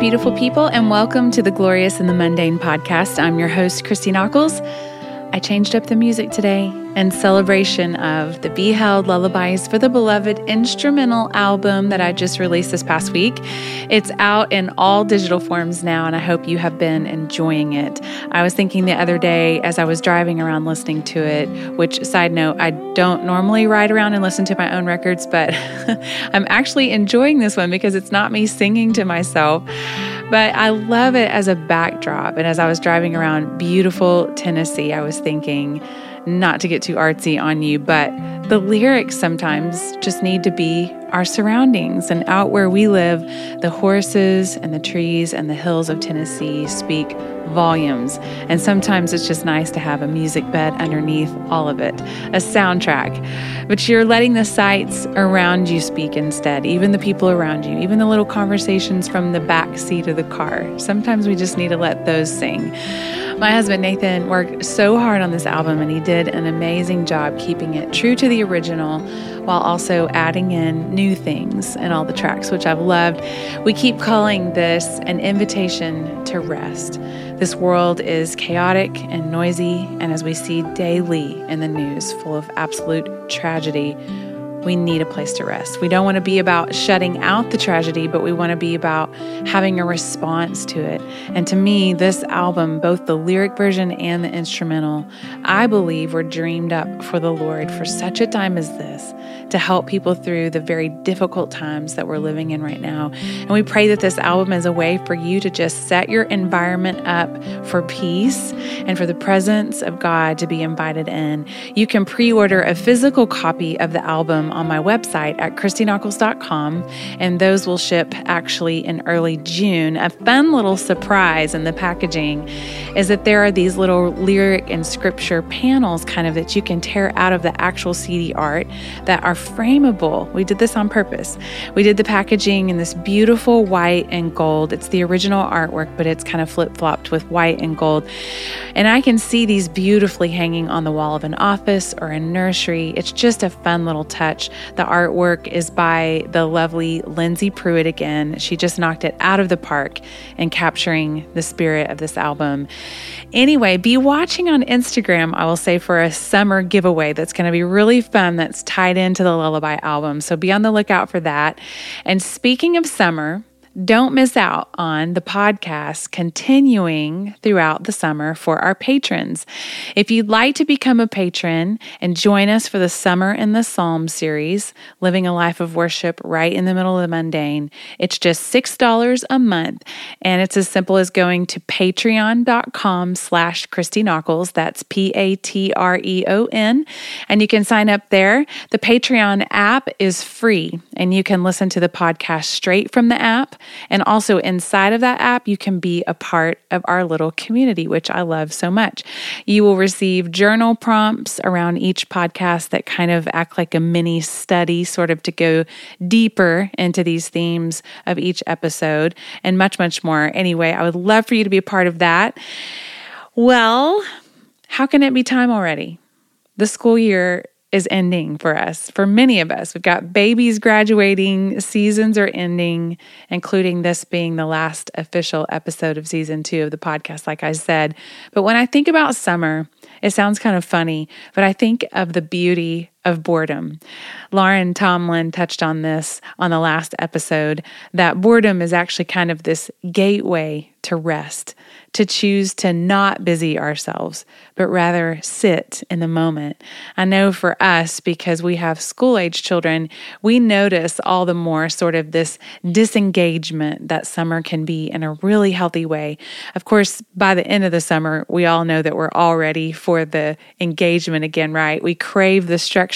Beautiful people, and welcome to the Glorious and the Mundane podcast. I'm your host, Christy Nockels. I changed up the music today in celebration of the Be Held Lullabies for the Beloved instrumental album that I just released this past week. It's out in all digital forms now, and I hope you have been enjoying it. I was thinking the other day as I was driving around listening to it, which, side note, I don't normally ride around and listen to my own records, but I'm actually enjoying this one because it's not me singing to myself. But I love it as a backdrop. And as I was driving around beautiful Tennessee, I was thinking, not to get too artsy on you, but the lyrics sometimes just need to be our surroundings. And out where we live, the horses and the trees and the hills of Tennessee speak volumes. And sometimes it's just nice to have a music bed underneath all of it, a soundtrack. But you're letting the sights around you speak instead, even the people around you, even the little conversations from the back seat of the car. Sometimes we just need to let those sing. My husband Nathan worked so hard on this album and he did an amazing job keeping it true to the original while also adding in new things in all the tracks, which I've loved. We keep calling this an invitation to rest. This world is chaotic and noisy, and as we see daily in the news, full of absolute tragedy, we need a place to rest. We don't want to be about shutting out the tragedy, but we want to be about having a response to it. And to me, this album, both the lyric version and the instrumental, I believe were dreamed up for the Lord for such a time as this to help people through the very difficult times that we're living in right now. And we pray that this album is a way for you to just set your environment up for peace and for the presence of God to be invited in. You can pre order a physical copy of the album on my website at christynockels.com, and those will ship actually in early June. A fun little surprise in the packaging is that there are these little lyric and scripture panels kind of that you can tear out of the actual CD art that are frameable. We did this on purpose. We did the packaging in this beautiful white and gold. It's the original artwork, but it's kind of flip flopped with white and gold. And I can see these beautifully hanging on the wall of an office or a nursery. It's just a fun little touch much. The artwork is by the lovely Lindsay Pruitt again. She just knocked it out of the park in capturing the spirit of this album. Anyway, be watching on Instagram, I will say, for a summer giveaway that's going to be really fun that's tied into the Lullaby album. So be on the lookout for that. And speaking of summer, don't miss out on the podcast continuing throughout the summer for our patrons. If you'd like to become a patron and join us for the Summer in the Psalm series, Living a Life of Worship Right in the Middle of the Mundane, it's just $6 a month. And it's as simple as going to patreon.com slash Christy Nockels. That's P-A-T-R-E-O-N. And you can sign up there. The Patreon app is free and you can listen to the podcast straight from the app. And also inside of that app, you can be a part of our little community, which I love so much. You will receive journal prompts around each podcast that kind of act like a mini study, sort of to go deeper into these themes of each episode and much, much more. Anyway, I would love for you to be a part of that. Well, how can it be time already? The school year is ending for us, for many of us. We've got babies graduating, seasons are ending, including this being the last official episode of season two of the podcast, like I said. But when I think about summer, it sounds kind of funny, but I think of the beauty of boredom. Lauren Tomlin touched on this on the last episode that boredom is actually kind of this gateway to rest, to choose to not busy ourselves, but rather sit in the moment. I know for us, because we have school age children, we notice all the more sort of this disengagement that summer can be in a really healthy way. Of course, by the end of the summer, we all know that we're all ready for the engagement again, right? We crave the structure.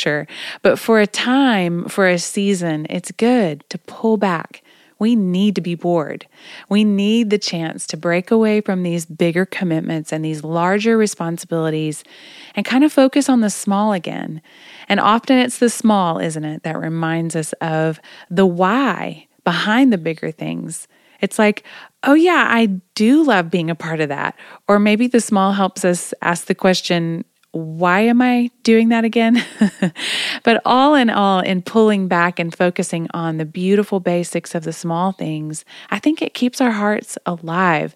But for a time, for a season, it's good to pull back we need to be bored. We need the chance to break away from these bigger commitments and these larger responsibilities and kind of focus on the small again. And often it's the small, isn't it, that reminds us of the why behind the bigger things. It's like, oh, yeah, I do love being a part of that. Or maybe the small helps us ask the question, why am I doing that again? but all in all, in pulling back and focusing on the beautiful basics of the small things, I think it keeps our hearts alive.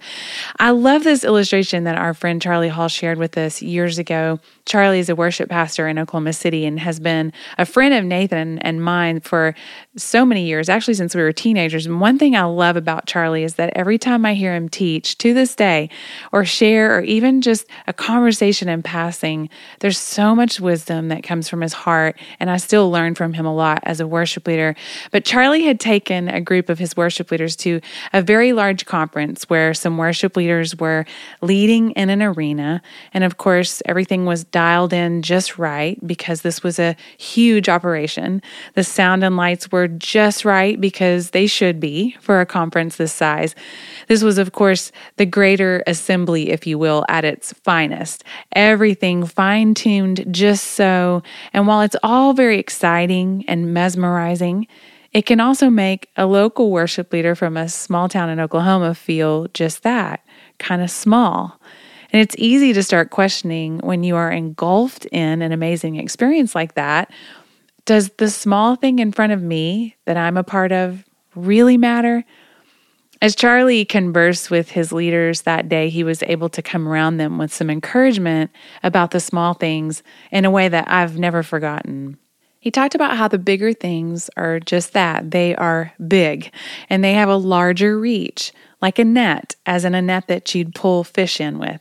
I love this illustration that our friend Charlie Hall shared with us years ago. Charlie is a worship pastor in Oklahoma City and has been a friend of Nathan and mine for so many years, actually, since we were teenagers. And one thing I love about Charlie is that every time I hear him teach to this day, or share, or even just a conversation in passing, there's so much wisdom that comes from his heart. And I still learn from him a lot as a worship leader. But Charlie had taken a group of his worship leaders to a very large conference where some worship leaders were leading in an arena. And of course, everything was dialed in just right because this was a huge operation. The sound and lights were just right because they should be for a conference this size. This was, of course, the greater assembly, if you will, at its finest. Everything fine tuned just so. And while it's all very exciting and mesmerizing, it can also make a local worship leader from a small town in Oklahoma feel just that kind of small. And it's easy to start questioning when you are engulfed in an amazing experience like that. Does the small thing in front of me that I'm a part of really matter? As Charlie conversed with his leaders that day, he was able to come around them with some encouragement about the small things in a way that I've never forgotten. He talked about how the bigger things are just that they are big and they have a larger reach, like a net, as in a net that you'd pull fish in with.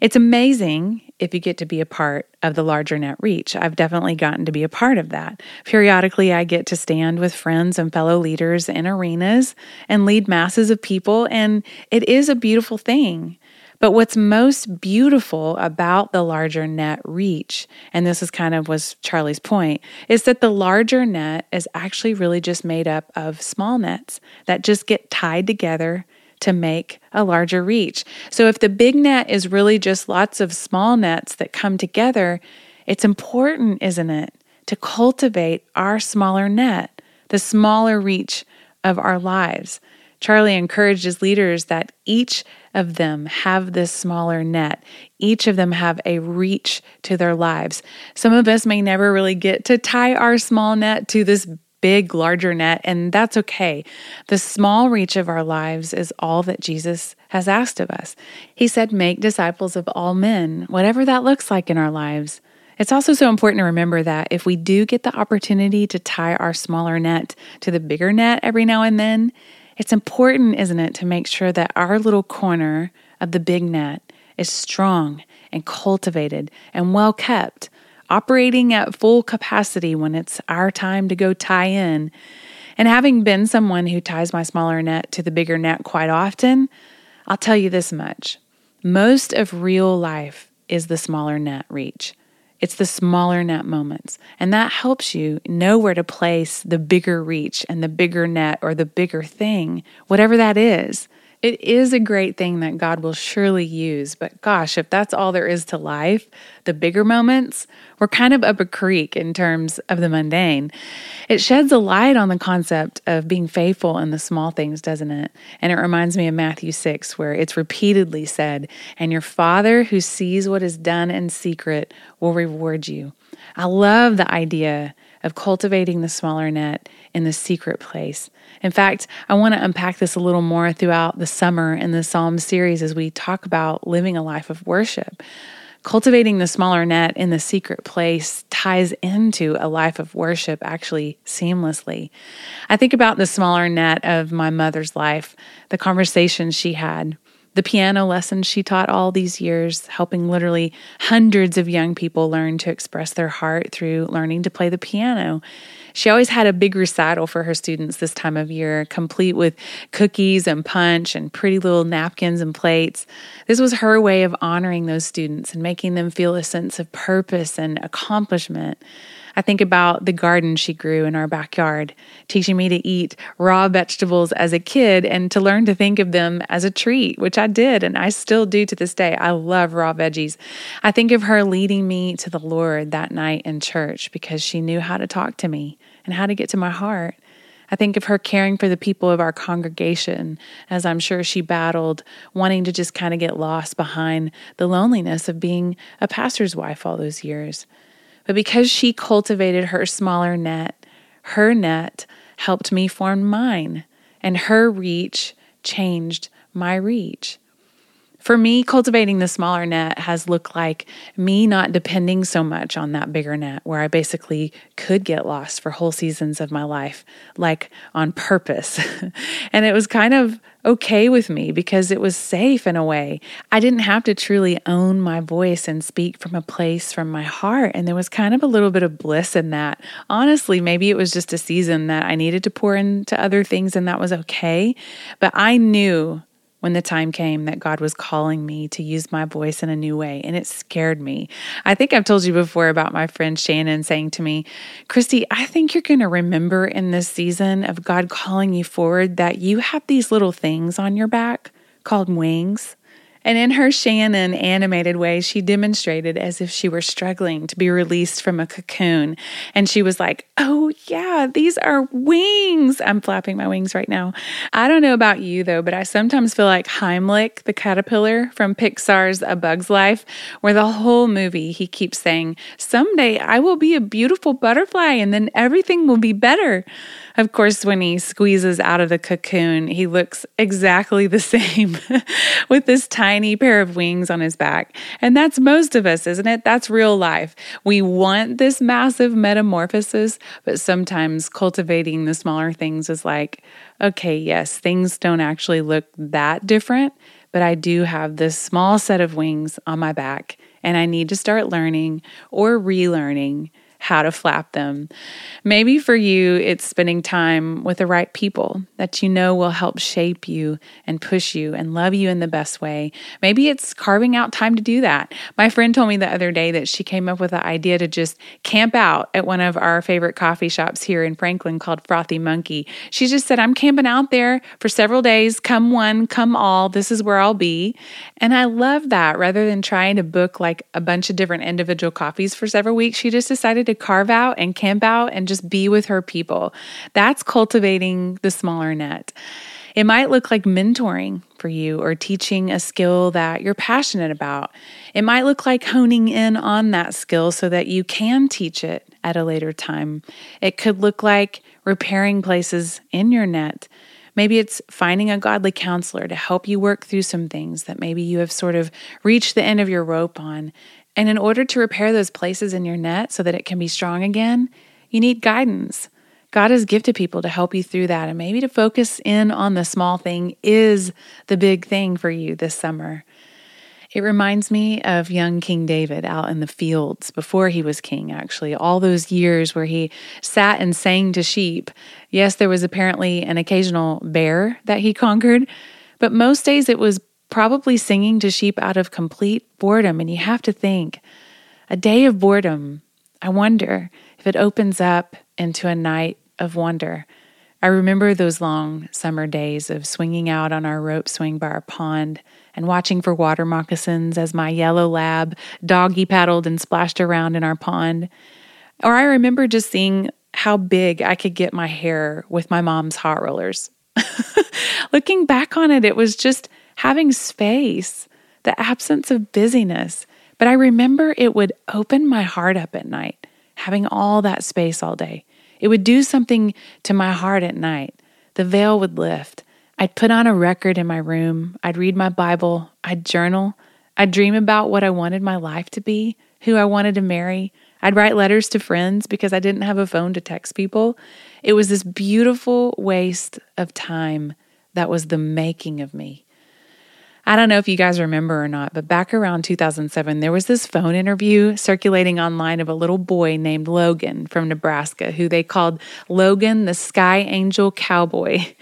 It's amazing if you get to be a part of the larger net reach. I've definitely gotten to be a part of that. Periodically, I get to stand with friends and fellow leaders in arenas and lead masses of people, and it is a beautiful thing. But what's most beautiful about the larger net reach, and this is kind of was Charlie's point, is that the larger net is actually really just made up of small nets that just get tied together to make a larger reach. So if the big net is really just lots of small nets that come together, it's important, isn't it, to cultivate our smaller net, the smaller reach of our lives. Charlie encouraged his leaders that each of them have this smaller net. Each of them have a reach to their lives. Some of us may never really get to tie our small net to this big, larger net, and that's okay. The small reach of our lives is all that Jesus has asked of us. He said, Make disciples of all men, whatever that looks like in our lives. It's also so important to remember that if we do get the opportunity to tie our smaller net to the bigger net every now and then, it's important, isn't it, to make sure that our little corner of the big net is strong and cultivated and well kept operating at full capacity when it's our time to go tie in. And having been someone who ties my smaller net to the bigger net quite often, I'll tell you this much. Most of real life is the smaller net reach. It's the smaller net moments. And that helps you know where to place the bigger reach and the bigger net or the bigger thing, whatever that is. It is a great thing that God will surely use, but gosh, if that's all there is to life, the bigger moments, we're kind of up a creek in terms of the mundane. It sheds a light on the concept of being faithful in the small things, doesn't it? And it reminds me of Matthew 6, where it's repeatedly said, And your Father who sees what is done in secret will reward you. I love the idea of cultivating the smaller net in the secret place. In fact, I want to unpack this a little more throughout the summer in the Psalm series as we talk about living a life of worship. Cultivating the smaller net in the secret place ties into a life of worship actually seamlessly. I think about the smaller net of my mother's life, the conversations she had, the piano lessons she taught all these years, helping literally hundreds of young people learn to express their heart through learning to play the piano. She always had a big recital for her students this time of year, complete with cookies and punch and pretty little napkins and plates. This was her way of honoring those students and making them feel a sense of purpose and accomplishment. I think about the garden she grew in our backyard, teaching me to eat raw vegetables as a kid and to learn to think of them as a treat, which I did and I still do to this day. I love raw veggies. I think of her leading me to the Lord that night in church because she knew how to talk to me and how to get to my heart. I think of her caring for the people of our congregation, as I'm sure she battled, wanting to just kind of get lost behind the loneliness of being a pastor's wife all those years. But because she cultivated her smaller net, her net helped me form mine, and her reach changed my reach. For me, cultivating the smaller net has looked like me not depending so much on that bigger net where I basically could get lost for whole seasons of my life, like on purpose. and it was kind of okay with me because it was safe in a way. I didn't have to truly own my voice and speak from a place from my heart. And there was kind of a little bit of bliss in that. Honestly, maybe it was just a season that I needed to pour into other things and that was okay. But I knew when the time came that God was calling me to use my voice in a new way, and it scared me. I think I've told you before about my friend Shannon saying to me, Christy, I think you're going to remember in this season of God calling you forward that you have these little things on your back called wings. And in her Shannon animated way, she demonstrated as if she were struggling to be released from a cocoon. And she was like, Oh, yeah, these are wings. I'm flapping my wings right now. I don't know about you, though, but I sometimes feel like Heimlich, the caterpillar from Pixar's A Bug's Life, where the whole movie he keeps saying, Someday I will be a beautiful butterfly and then everything will be better. Of course, when he squeezes out of the cocoon, he looks exactly the same with this tiny pair of wings on his back. And that's most of us, isn't it? That's real life. We want this massive metamorphosis, but sometimes cultivating the smaller things is like, okay, yes, things don't actually look that different, but I do have this small set of wings on my back, and I need to start learning or relearning how to flap them. Maybe for you, it's spending time with the right people that you know will help shape you and push you and love you in the best way. Maybe it's carving out time to do that. My friend told me the other day that she came up with the idea to just camp out at one of our favorite coffee shops here in Franklin called Frothy Monkey. She just said, I'm camping out there for several days. Come one, come all. This is where I'll be. And I love that rather than trying to book like a bunch of different individual coffees for several weeks, she just decided to carve out and camp out and just be with her people. That's cultivating the smaller net. It might look like mentoring for you or teaching a skill that you're passionate about. It might look like honing in on that skill so that you can teach it at a later time. It could look like repairing places in your net. Maybe it's finding a godly counselor to help you work through some things that maybe you have sort of reached the end of your rope on and in order to repair those places in your net so that it can be strong again, you need guidance. God has gifted people to help you through that. And maybe to focus in on the small thing is the big thing for you this summer. It reminds me of young King David out in the fields before he was king, actually, all those years where he sat and sang to sheep. Yes, there was apparently an occasional bear that he conquered, but most days it was probably singing to sheep out of complete boredom. And you have to think a day of boredom, I wonder if it opens up into a night of wonder. I remember those long summer days of swinging out on our rope swing by our pond and watching for water moccasins as my yellow lab doggy paddled and splashed around in our pond. Or I remember just seeing how big I could get my hair with my mom's hot rollers. Looking back on it, it was just having space, the absence of busyness. But I remember it would open my heart up at night, having all that space all day. It would do something to my heart at night. The veil would lift. I'd put on a record in my room. I'd read my Bible. I'd journal. I'd dream about what I wanted my life to be, who I wanted to marry. I'd write letters to friends because I didn't have a phone to text people. It was this beautiful waste of time that was the making of me. I don't know if you guys remember or not, but back around 2007, there was this phone interview circulating online of a little boy named Logan from Nebraska, who they called Logan the Sky Angel Cowboy.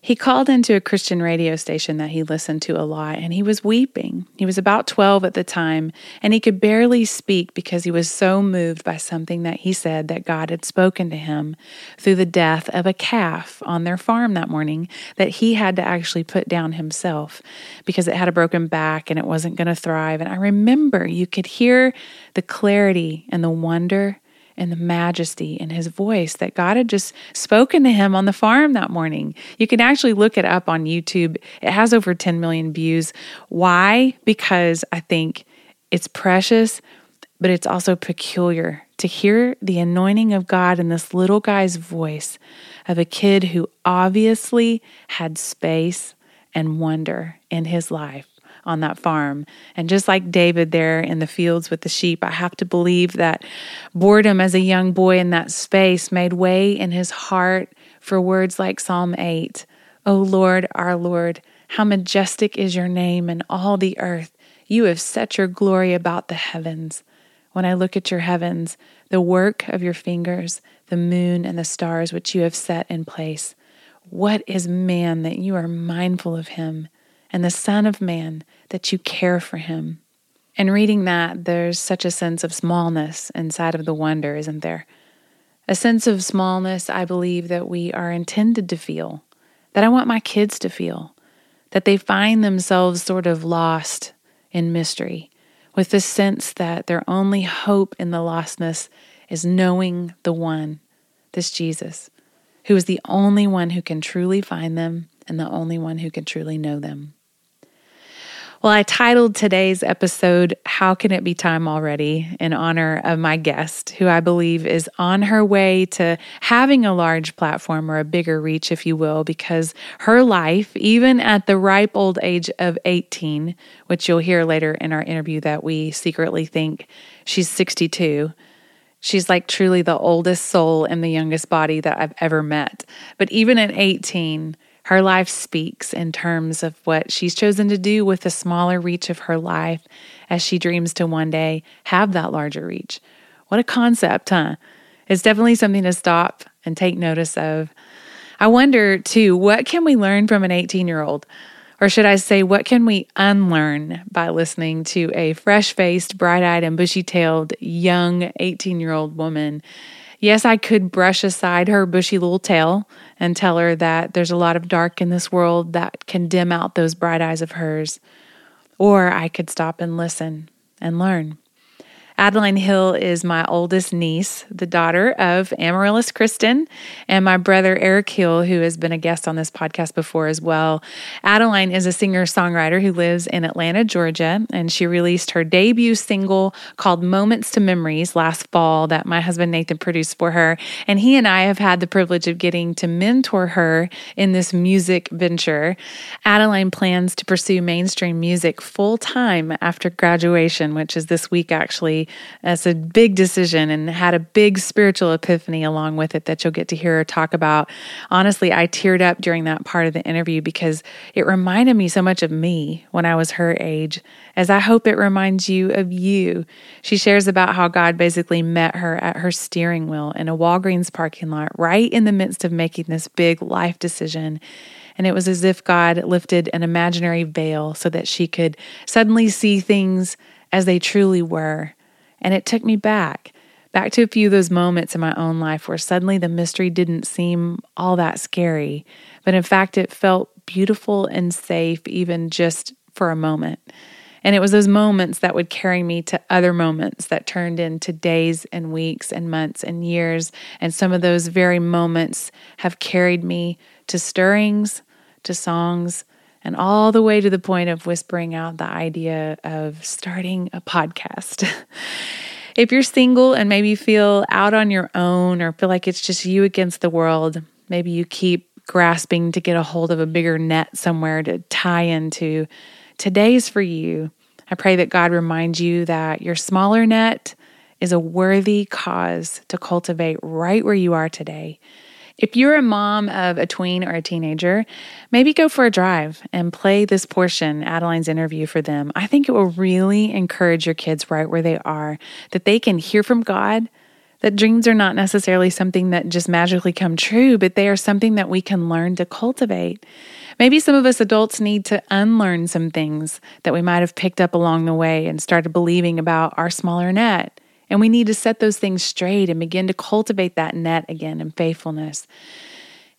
He called into a Christian radio station that he listened to a lot, and he was weeping. He was about 12 at the time, and he could barely speak because he was so moved by something that he said that God had spoken to him through the death of a calf on their farm that morning that he had to actually put down himself because it had a broken back and it wasn't going to thrive. And I remember you could hear the clarity and the wonder and the majesty in his voice that God had just spoken to him on the farm that morning. You can actually look it up on YouTube. It has over 10 million views. Why? Because I think it's precious, but it's also peculiar to hear the anointing of God in this little guy's voice of a kid who obviously had space and wonder in his life on that farm. And just like David there in the fields with the sheep, I have to believe that boredom as a young boy in that space made way in his heart for words like Psalm 8 O Lord, our Lord, how majestic is your name in all the earth. You have set your glory about the heavens. When I look at your heavens, the work of your fingers, the moon and the stars which you have set in place, what is man that you are mindful of him? and the Son of Man, that you care for him. And reading that, there's such a sense of smallness inside of the wonder, isn't there? A sense of smallness I believe that we are intended to feel, that I want my kids to feel, that they find themselves sort of lost in mystery, with the sense that their only hope in the lostness is knowing the one, this Jesus, who is the only one who can truly find them and the only one who can truly know them. Well, I titled today's episode, How Can It Be Time Already? in honor of my guest, who I believe is on her way to having a large platform or a bigger reach, if you will, because her life, even at the ripe old age of 18, which you'll hear later in our interview that we secretly think she's 62. She's like truly the oldest soul in the youngest body that I've ever met. But even at 18, her life speaks in terms of what she's chosen to do with the smaller reach of her life as she dreams to one day have that larger reach. What a concept, huh? It's definitely something to stop and take notice of. I wonder, too, what can we learn from an 18 year old? Or should I say, what can we unlearn by listening to a fresh faced, bright eyed, and bushy tailed young 18 year old woman Yes, I could brush aside her bushy little tail and tell her that there's a lot of dark in this world that can dim out those bright eyes of hers. Or I could stop and listen and learn. Adeline Hill is my oldest niece, the daughter of Amaryllis Kristen, and my brother Eric Hill, who has been a guest on this podcast before as well. Adeline is a singer songwriter who lives in Atlanta, Georgia, and she released her debut single called Moments to Memories last fall that my husband Nathan produced for her. And he and I have had the privilege of getting to mentor her in this music venture. Adeline plans to pursue mainstream music full time after graduation, which is this week actually it's a big decision and had a big spiritual epiphany along with it that you'll get to hear her talk about. Honestly, I teared up during that part of the interview because it reminded me so much of me when I was her age, as I hope it reminds you of you. She shares about how God basically met her at her steering wheel in a Walgreens parking lot, right in the midst of making this big life decision. And it was as if God lifted an imaginary veil so that she could suddenly see things as they truly were. And it took me back, back to a few of those moments in my own life where suddenly the mystery didn't seem all that scary, but in fact, it felt beautiful and safe, even just for a moment. And it was those moments that would carry me to other moments that turned into days and weeks and months and years. And some of those very moments have carried me to stirrings, to songs, and all the way to the point of whispering out the idea of starting a podcast. if you're single and maybe feel out on your own or feel like it's just you against the world, maybe you keep grasping to get a hold of a bigger net somewhere to tie into, today's for you. I pray that God reminds you that your smaller net is a worthy cause to cultivate right where you are today. If you're a mom of a tween or a teenager, maybe go for a drive and play this portion, Adeline's interview for them. I think it will really encourage your kids right where they are, that they can hear from God, that dreams are not necessarily something that just magically come true, but they are something that we can learn to cultivate. Maybe some of us adults need to unlearn some things that we might have picked up along the way and started believing about our smaller net. And we need to set those things straight and begin to cultivate that net again in faithfulness.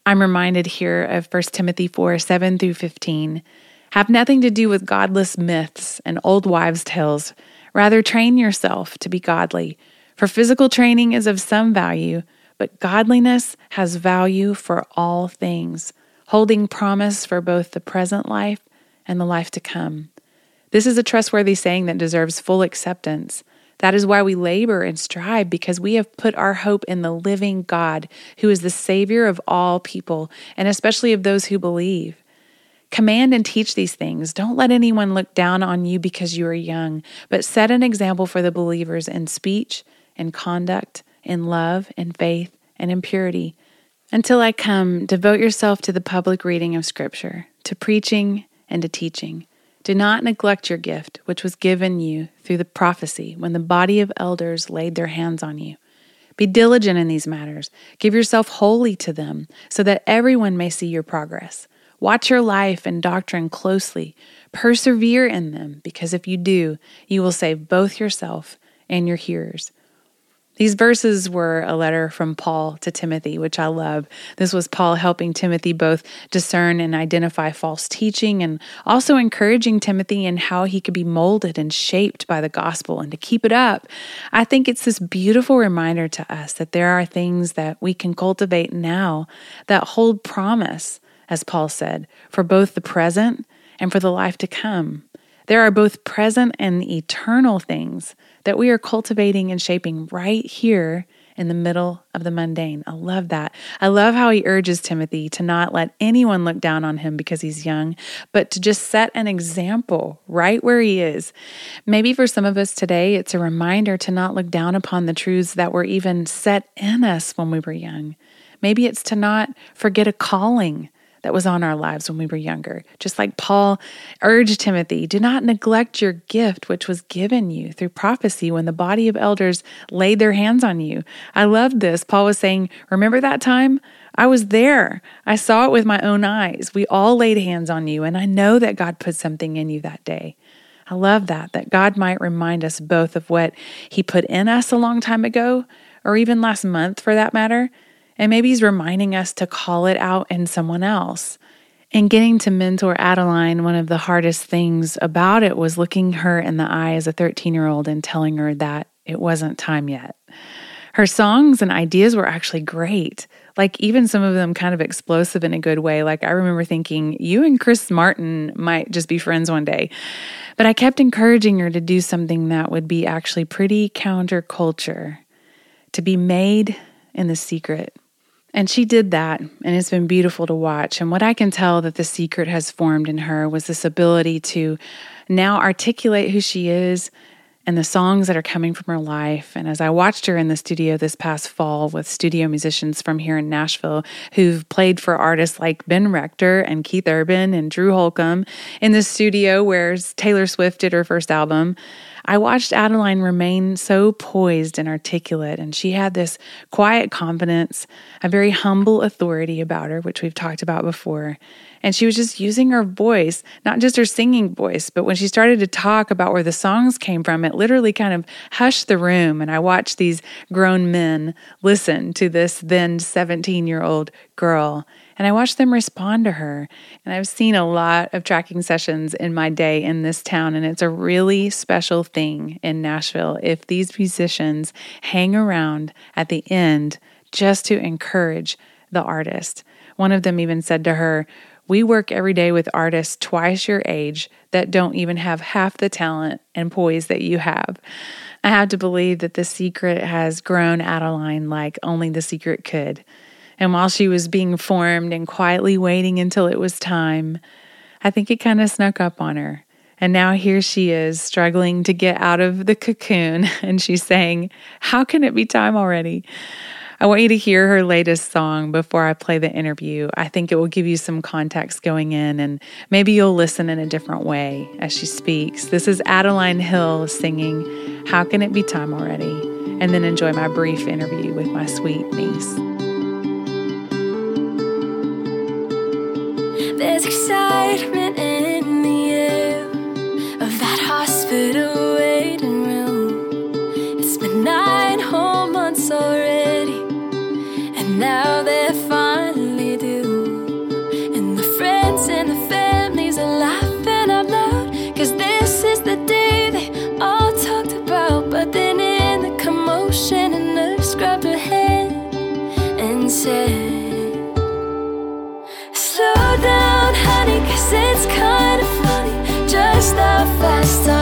I'm reminded here of 1 Timothy 4 7 through 15. Have nothing to do with godless myths and old wives' tales. Rather, train yourself to be godly. For physical training is of some value, but godliness has value for all things, holding promise for both the present life and the life to come. This is a trustworthy saying that deserves full acceptance. That is why we labor and strive because we have put our hope in the living God, who is the Savior of all people, and especially of those who believe. Command and teach these things. Don't let anyone look down on you because you are young, but set an example for the believers in speech, in conduct, in love, in faith, and in purity. Until I come, devote yourself to the public reading of Scripture, to preaching, and to teaching. Do not neglect your gift, which was given you through the prophecy when the body of elders laid their hands on you. Be diligent in these matters. Give yourself wholly to them, so that everyone may see your progress. Watch your life and doctrine closely. Persevere in them, because if you do, you will save both yourself and your hearers. These verses were a letter from Paul to Timothy, which I love. This was Paul helping Timothy both discern and identify false teaching and also encouraging Timothy in how he could be molded and shaped by the gospel and to keep it up. I think it's this beautiful reminder to us that there are things that we can cultivate now that hold promise as Paul said, for both the present and for the life to come. There are both present and eternal things that we are cultivating and shaping right here in the middle of the mundane. I love that. I love how he urges Timothy to not let anyone look down on him because he's young, but to just set an example right where he is. Maybe for some of us today, it's a reminder to not look down upon the truths that were even set in us when we were young. Maybe it's to not forget a calling that was on our lives when we were younger. Just like Paul urged Timothy, do not neglect your gift which was given you through prophecy when the body of elders laid their hands on you. I love this. Paul was saying, Remember that time? I was there. I saw it with my own eyes. We all laid hands on you, and I know that God put something in you that day. I love that, that God might remind us both of what He put in us a long time ago, or even last month for that matter, and maybe he's reminding us to call it out in someone else. And getting to mentor Adeline, one of the hardest things about it was looking her in the eye as a 13 year old and telling her that it wasn't time yet. Her songs and ideas were actually great, like even some of them kind of explosive in a good way. Like I remember thinking, you and Chris Martin might just be friends one day. But I kept encouraging her to do something that would be actually pretty counterculture, to be made in the secret. And she did that, and it's been beautiful to watch. And what I can tell that the secret has formed in her was this ability to now articulate who she is and the songs that are coming from her life. And as I watched her in the studio this past fall with studio musicians from here in Nashville who've played for artists like Ben Rector and Keith Urban and Drew Holcomb in the studio where Taylor Swift did her first album, I watched Adeline remain so poised and articulate, and she had this quiet confidence, a very humble authority about her, which we've talked about before. And she was just using her voice, not just her singing voice, but when she started to talk about where the songs came from, it literally kind of hushed the room. And I watched these grown men listen to this then 17 year old girl and I watched them respond to her. And I've seen a lot of tracking sessions in my day in this town, and it's a really special thing in Nashville if these musicians hang around at the end just to encourage the artist. One of them even said to her, we work every day with artists twice your age that don't even have half the talent and poise that you have. I have to believe that the secret has grown Adeline like only the secret could. And while she was being formed and quietly waiting until it was time, I think it kind of snuck up on her. And now here she is struggling to get out of the cocoon. And she's saying, How can it be time already? I want you to hear her latest song before I play the interview. I think it will give you some context going in, and maybe you'll listen in a different way as she speaks. This is Adeline Hill singing, How Can It Be Time Already? And then enjoy my brief interview with my sweet niece. There's excitement in the air of that hospital waiting room. It's been nine whole months already, now they finally do. And the friends and the families are laughing out loud. Cause this is the day they all talked about. But then in the commotion, a nurse grabbed her hand and said, Slow down, honey, cause it's kinda funny. Just how fast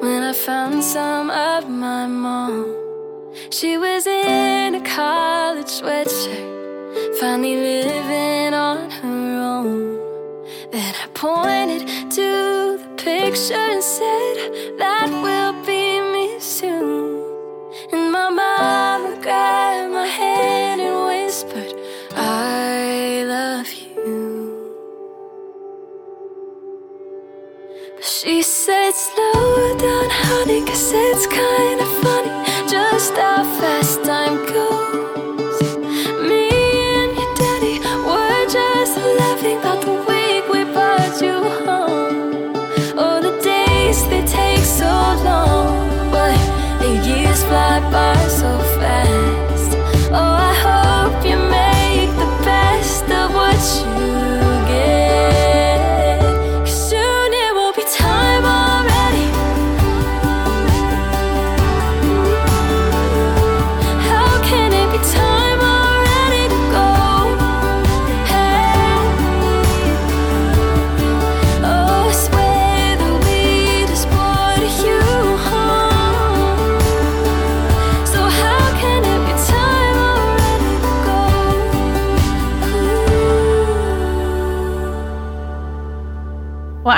when I found some of my mom. She was in a college sweatshirt, finally living on her own. Then I pointed to the picture and said, That will be me soon. And my mama grabbed She said, slow down, honey, cause it's kind of funny just how fast time goes.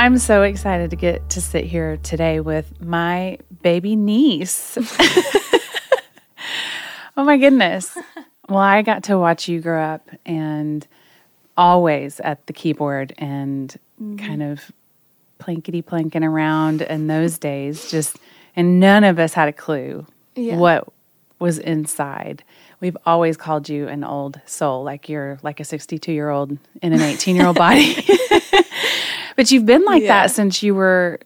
I'm so excited to get to sit here today with my baby niece. oh my goodness. Well, I got to watch you grow up and always at the keyboard and mm-hmm. kind of plankety planking around in those days just and none of us had a clue Yeah. what was inside. We've always called you an old soul, like you're like a 62 year old in an 18 year old body. but you've been like Yeah. that since you were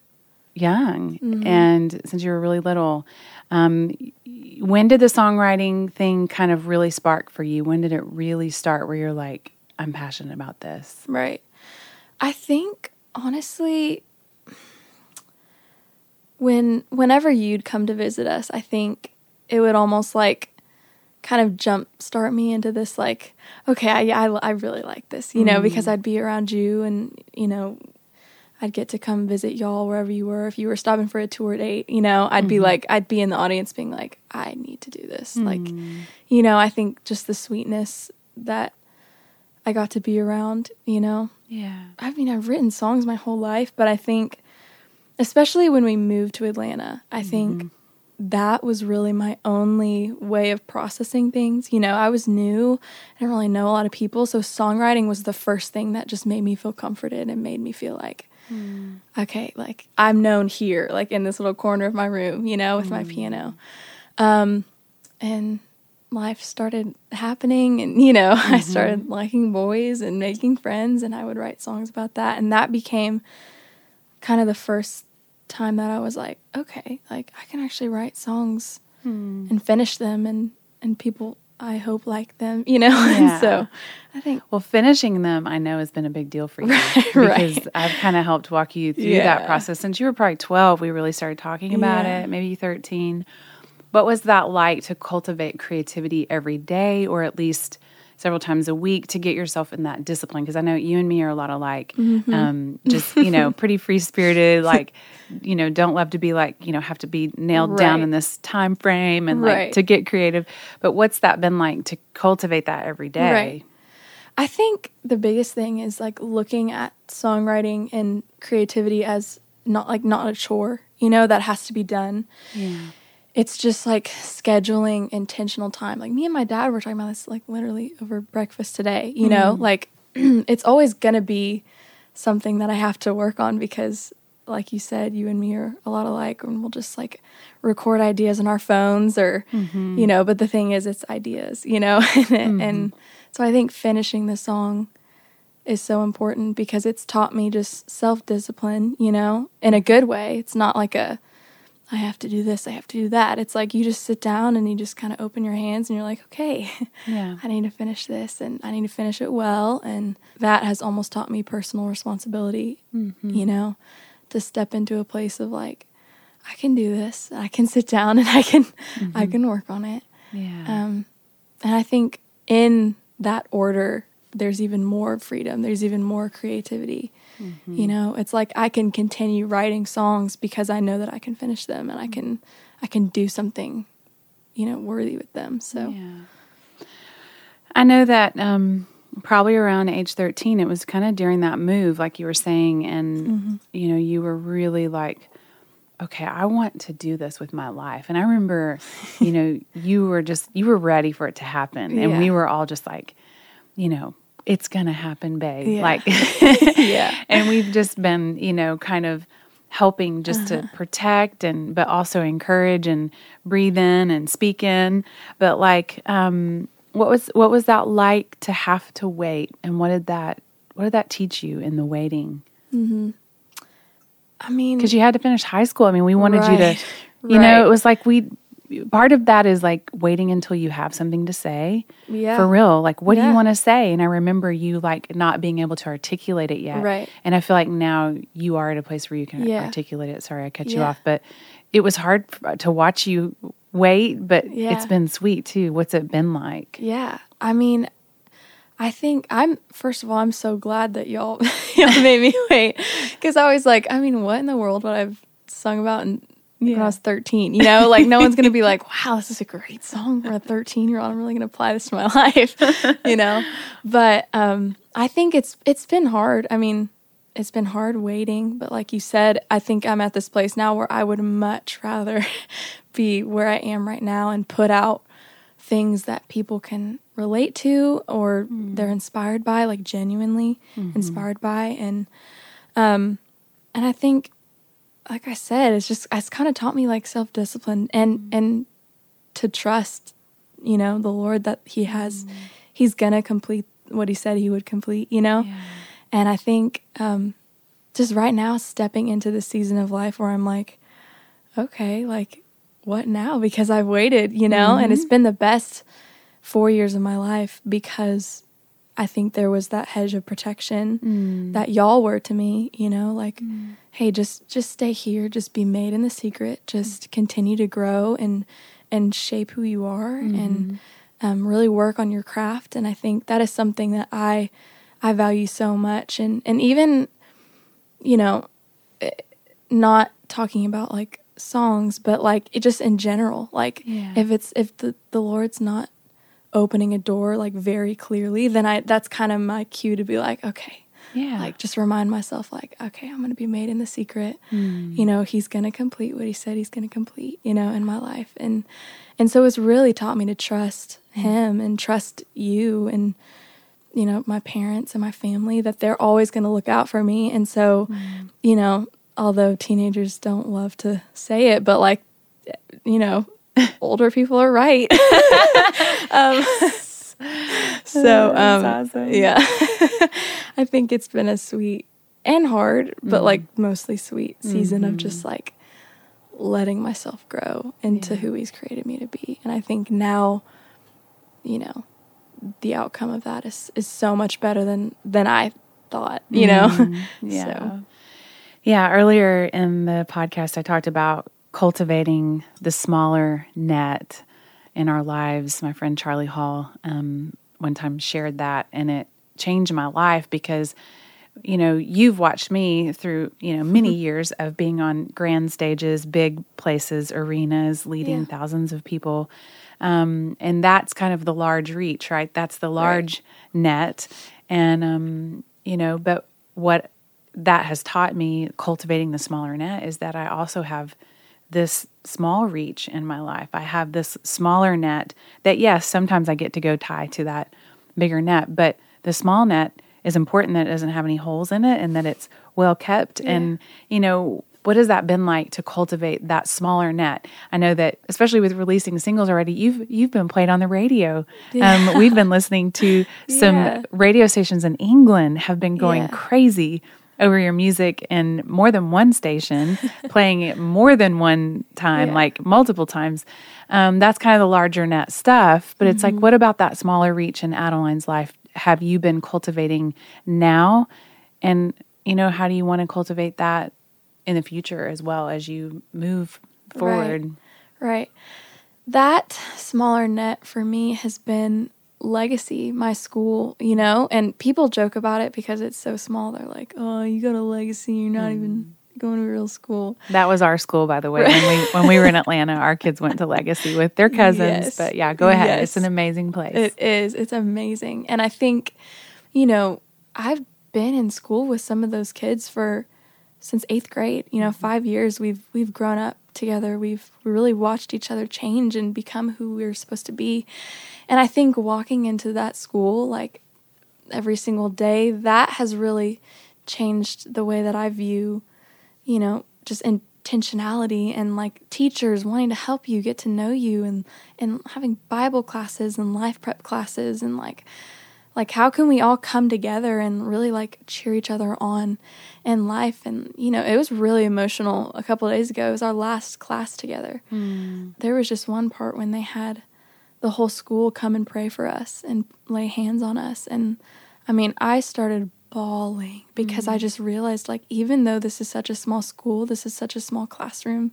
young and since you were really little. Um, when did the songwriting thing kind of really spark for you? When did it really start where you're like, I'm passionate about this? Right. I think honestly when whenever you'd come to visit us, I think it would almost like kind of jump start me into this like okay, I I, I really like this, you know, because I'd be around you and you know I'd get to come visit y'all wherever you were. If you were stopping for a tour date, you know, I'd be mm-hmm. like, I'd be in the audience being like, I need to do this. Mm. Like, you know, I think just the sweetness that I I got to be around, you know. Yeah. I mean, I've written songs my whole life, but I think, especially when we moved to Atlanta, I think mm-hmm. that was really my only way of processing things. You know, I was new, I didn't really know a lot of people. So, songwriting was the first thing that just made me feel comforted and made me feel like, Hmm. okay, like I'm known here, like in this little corner of my room, you know, with my hmm. piano. Um, and life started happening and you know i mm-hmm. started liking boys and making friends and i would write songs about that and that became kind of the first time that i was like okay like i can actually write songs hmm. and finish them and and people i hope like them you know Yeah. so i think Well, finishing them, I know, has been a big deal for you Right, because right. I've kind of helped walk you through Yeah. that process since you were probably twelve. We really started talking about Yeah. it, maybe thirteen. What was that like to cultivate creativity every day, or at least several times a week, to get yourself in that discipline? Because I know you and me are a lot alike. Mm-hmm. Um, just you know, pretty free spirited. Like, you know, don't love to be like you know have to be nailed down in this time frame and like Right. to get creative. But what's that been like to cultivate that every day? Right. I think the biggest thing is like looking at songwriting and creativity as not like not a chore, you know, that has to be done. Yeah. It's just like scheduling intentional time. Like me and my dad were talking about this like literally over breakfast today, you know, mm-hmm. like it's always going to be something that I have to work on because like you said, you and me are a lot alike and we'll just like record ideas on our phones or mm-hmm. you know, but the thing is it's ideas, you know. and, mm-hmm. and so I think finishing the song is so important because it's taught me just self-discipline, you know, in a good way. It's not like a I have to do this, I have to do that. It's like you just sit down and you just kind of open your hands and you're like, okay, Yeah. I need to finish this and I need to finish it well. And that has almost taught me personal responsibility, you know, to step into a place of like, I can do this. I can sit down and I can I can work on it. Yeah. Um, and I think in that order, there's even more freedom. There's even more creativity. You know, it's like I can continue writing songs because I know that I can finish them and I can I can do something, you know, worthy with them. So Yeah. I know that um, probably around age 13, it was kind of during that move, like you were saying, and, Mm-hmm. you know, you were really like, okay, I want to do this with my life. And I remember, you know, you were just, you were ready for it to happen. And Yeah. we were all just like, you know, it's going to happen, babe. Yeah. Like, Yeah. And we've just been, you know, kind of helping just to protect and, but also encourage and breathe in and speak in. But like, um, what was, what was that like to have to wait? And what did that, what did that teach you in the waiting? Mm-hmm. I mean, Because you had to finish high school. I mean, we wanted you to, Right. you know, it was like we, part of that is like waiting until you have something to say. Yeah. For real. Like, what do you want to say? And I remember you like not being able to articulate it yet. Right. And I feel like now you are at a place where you can Yeah. articulate it. Sorry, I cut you off, but it was hard uh, to watch you wait, but it's been sweet too. What's it been like? Yeah. I mean, I think I'm first of all, I'm so glad that y'all y'all made me wait because I was like, I mean, what in the world would I've sung about in, when Yeah. I was 13? You know, like no one's gonna be like, wow, this is a great song for a 13 year old. I'm really gonna apply this to my life, you know. But um, I think it's it's been hard. I mean, it's been hard waiting, but like you said, I think I'm at this place now where I would much rather be where I am right now and put out things that people can relate to or they're inspired by, like genuinely inspired by. And um and I think like I said, it's just it's kind of taught me like self discipline and mm. and to trust, you know, the Lord that He has. Mm. He's gonna complete what He said He would complete, you know? And I think um just right now stepping into the season of life where I'm like, okay, like what now? Because I've waited, you know, and it's mm-hmm. been the best four years of my life because I think there was that hedge of protection that y'all were to me, you know, like, hey, just just stay here, just be made in the secret, just continue to grow and and shape who you are and um, really work on your craft. And I think that is something that I I value so much. And and even, you know, eh, not talking about like songs, but like it just in general. Like Yeah. if it's if the the Lord's not opening a door like very clearly, then I that's kind of my cue to be like, okay, Yeah. like just remind myself like, okay, I'm going to be made in the secret. Hmm. You know, he's going to complete what he said he's going to complete, you know, in my life. And and so it's really taught me to trust Hmm. him and trust you and you know, my parents and my family that they're always going to look out for me. And so, Hmm. you know, although teenagers don't love to say it, but like you know, older people are right. um, so, um, awesome. yeah, I think it's been a sweet and hard, but like mostly sweet season of just like letting myself grow into who he's created me to be. And I think now, you know, the outcome of that is is so much better than than I thought, you know. Yeah. So, Yeah, earlier in the podcast, I talked about cultivating the smaller net in our lives. My friend Charlie Hall um, one time shared that, and it changed my life because, you know, you've watched me through, you know, many years of being on grand stages, big places, arenas, leading Yeah. thousands of people. Um, and that's kind of the large reach, right? That's the large net. And, um, you know, but what that has taught me cultivating the smaller net is that I also have this small reach in my life. I have this smaller net that, yes, sometimes I get to go tie to that bigger net, but the small net is important that it doesn't have any holes in it and that it's well kept. And, you know, what has that been like to cultivate that smaller net? I know that especially with releasing singles already, you've you've been played on the radio. Um, we've been listening to some Yeah. radio stations in England have been going Yeah. crazy over your music in more than one station, playing it more than one time, Yeah. like multiple times. Um, that's kind of the larger net stuff. But it's Mm-hmm. like, what about that smaller reach in Adeline's life? Have you been cultivating now? And, you know, how do you want to cultivate that in the future as well as you move forward? Right. That smaller net for me has been legacy, my school, you know, and people joke about it because it's so small. They're like, oh, you go to legacy, you're not even hmm. going to real school. That was our school, by the way. When we when we were in Atlanta, our kids went to Legacy with their cousins. Yes. But yeah, go ahead. Yes. It's an amazing place. It is. It's amazing. And I think, you know, I've been in school with some of those kids for since eighth grade. You know, mm-hmm. five years. We've we've grown up together. We've really watched each other change and become who we were supposed to be. And I think walking into that school, like every single day, that has really changed the way that I view, you know, just intentionality and like teachers wanting to help you get to know you and and having Bible classes and life prep classes and like like how can we all come together and really like cheer each other on in life? And you know it was really emotional a couple of days ago. It was our last class together. Hmm. There was just one part when they had the whole school come and pray for us and lay hands on us. And i mean i started bawling because i hmm. just realized like even though this is such a small school this is such a small classroom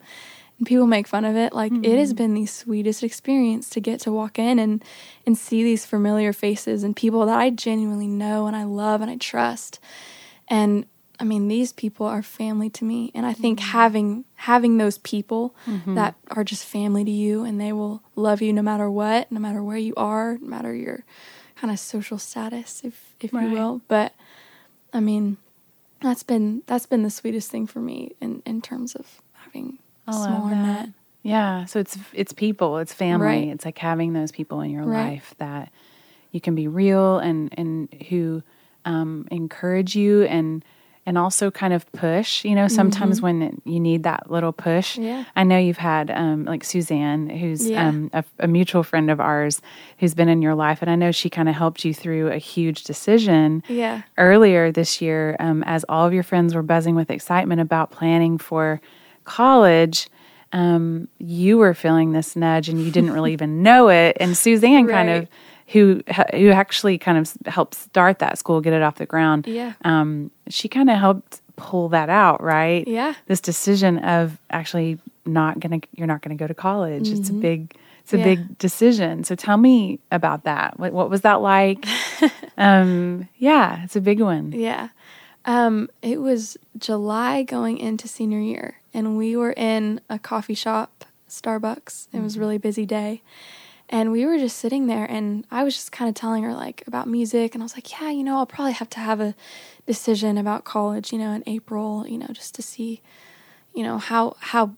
and people make fun of it like it has mm. been the sweetest experience to get to walk in and and see these familiar faces and people that i genuinely know and i love and i trust. And i mean these people are family to me and i think mm. having having those people mm-hmm. that are just family to you and they will love you no matter what no matter where you are no matter your kind of social status if if Right. you will. But i mean that's been that's been the sweetest thing for me in in terms of having I love smaller that. net Yeah. So it's it's people, it's family. Right. It's like having those people in your Right. life that you can be real and and who um, encourage you and and also kind of push. You know, sometimes when you need that little push. Mm-hmm. Yeah. I know you've had um, like Suzanne, who's Yeah. um, a, a mutual friend of ours, who's been in your life, and I know she kind of helped you through a huge decision yeah earlier this year, um, as all of your friends were buzzing with excitement about planning for college, um, you were feeling this nudge and you didn't really even know it. And Suzanne kind of, who who actually kind of helped start that school, get it off the ground. Yeah. Um, she kind of helped pull that out, right? Yeah. This decision of actually not gonna, you're not gonna go to college. It's a big, it's a Mm-hmm. Yeah. big decision. So tell me about that. What, what was that like? um, yeah, it's a big one. Yeah. Um, it was July going into senior year, and we were in a coffee shop, Starbucks. It was a really busy day. And we were just sitting there, and I was just kind of telling her like about music, and I was like, yeah, you know, I'll probably have to have a decision about college, you know, in April, you know, just to see, you know, how how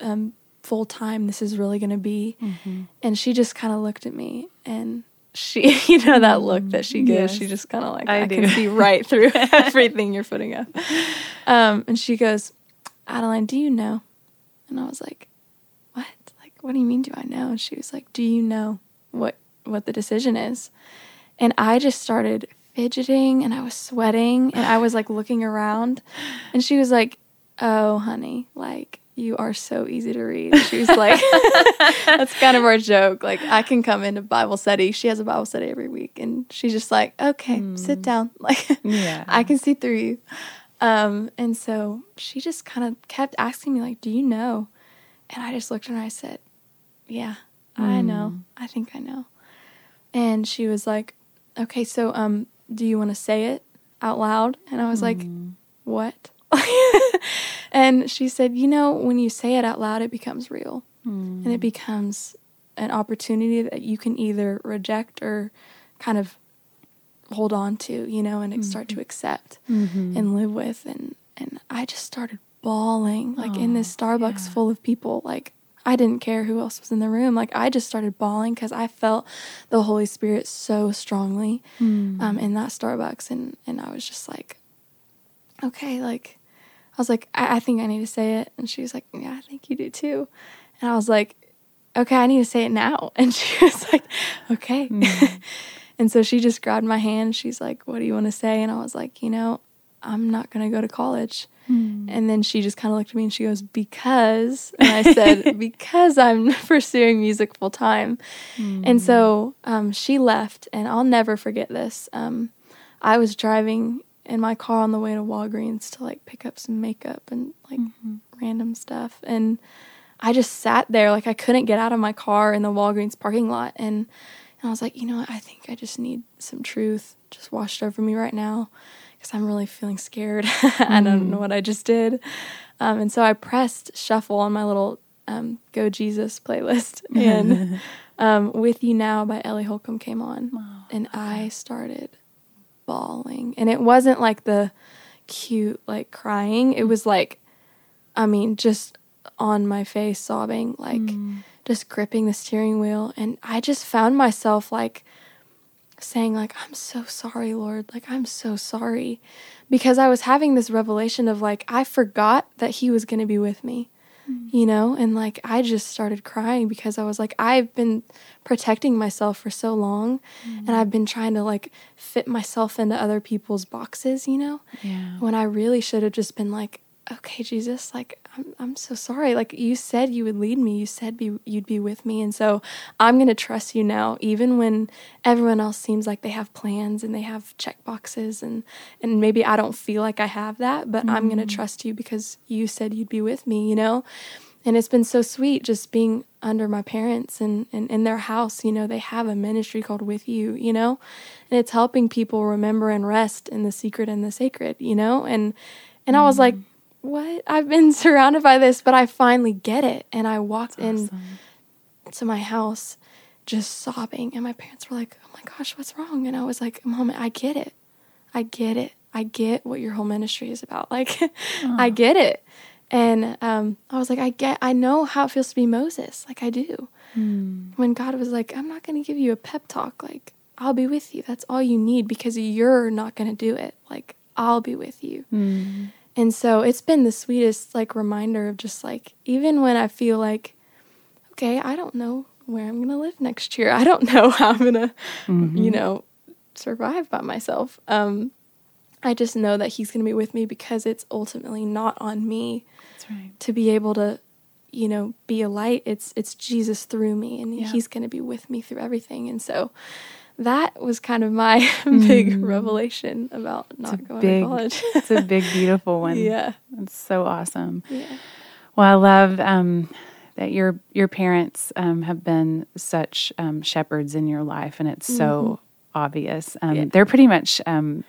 um, full time this is really going to be. Mm-hmm. And she just kind of looked at me, and she, you know, that look that she gives, Yes. she just kind of like I I, can see right through everything you're putting up. Um, and she goes, Adeline, do you know? And I was like, what? Like, what do you mean? Do I know? And she was like, do you know what what the decision is? And I just started fidgeting and I was sweating and I was like looking around, and she was like, oh, honey, like. You are so easy to read. She was like, that's kind of our joke. Like, I can come into Bible study. She has a Bible study every week, and she's just like, okay, sit hmm. down. Like, Yeah. I can see through you. Um, and so she just kind of kept asking me, like, do you know? And I just looked at her and I said, yeah, I know. I think I know. And she was like, okay, so um, do you want to say it out loud? And I was like, what? and she said, you know, when you say it out loud, it becomes real. And it becomes an opportunity that you can either reject or kind of hold on to, you know, and start to mm-hmm. accept mm-hmm. and live with. And, and I just started bawling, like in this Starbucks full of people. Like, I didn't care who else was in the room. Like, I just started bawling because I felt the Holy Spirit so strongly mm. um, in that Starbucks. And, and I was just like, okay, like, I was like, I, I think I need to say it. And she was like, yeah, I think you do too. And I was like, okay, I need to say it now. And she was like, okay. Mm. and so she just grabbed my hand. She's like, what do you want to say? And I was like, you know, I'm not going to go to college. And then she just kind of looked at me and she goes, because, and I said, because I'm pursuing music full time. And so um, she left, and I'll never forget this. Um, I was driving in my car on the way to Walgreens to like pick up some makeup and like random stuff. And I just sat there, like I couldn't get out of my car in the Walgreens parking lot. And, and I was like, you know what? I think I just need some truth just washed over me right now because I'm really feeling scared. I don't know what I just did. Um, and so I pressed shuffle on my little um, Go Jesus playlist. And um, With You Now by Ellie Holcomb came on. and I started bawling. And it wasn't like the cute, like crying. It was like, I mean, just on my face, sobbing, like just gripping the steering wheel. And I just found myself like saying, like, I'm so sorry, Lord. Like, I'm so sorry. Because I was having this revelation of like, I forgot that He was going to be with me mm-hmm. you know and like i just started crying because i was like i've been protecting myself for so long and mm-hmm. i've been trying to like fit myself into other people's boxes you know Yeah. when i really should have just been like okay jesus like i'm, I'm so sorry. Like you said you would lead me. You said be, you'd be with me. And so i'm going to trust you now even when everyone else seems like they have plans and they have check boxes and and maybe i don't feel like i have that but i'm going to mm-hmm. trust you because you said you'd be with me you know? And it's been so sweet just being under my parents and, and in their house you know? They have a ministry called with you you know? And it's helping people remember and rest in the secret and the sacred you know? And and i was like mm. What? I've been surrounded by this but i finally get it. And i walked in to my house just sobbing. And my parents were like oh my gosh what's wrong? And i was like mom i get it. I get it. I get what your whole ministry is about. Like i get it. And um, i was like i get i know how it feels to be moses. Like i do. When god was like i'm not going to give you a pep talk. Like i'll be with you. That's all you need because you're not going to do it. Like i'll be with you and so it's been the sweetest like reminder of just like even when I feel like okay, I don't know where I'm going to live next year. I don't know how I'm going to you know survive by myself. Um I just know that he's going to be with me because it's ultimately not on me That's right. to be able to you know be a light. It's it's Jesus through me and Yeah. he's going to be with me through everything. And so that was kind of my big revelation about not going big- to college. It's a big, beautiful one. yeah. It's so awesome. Yeah. Well, I love um, that your your parents um, have been such um, shepherds in your life, and it's so obvious. Um, Yeah. They're pretty much um,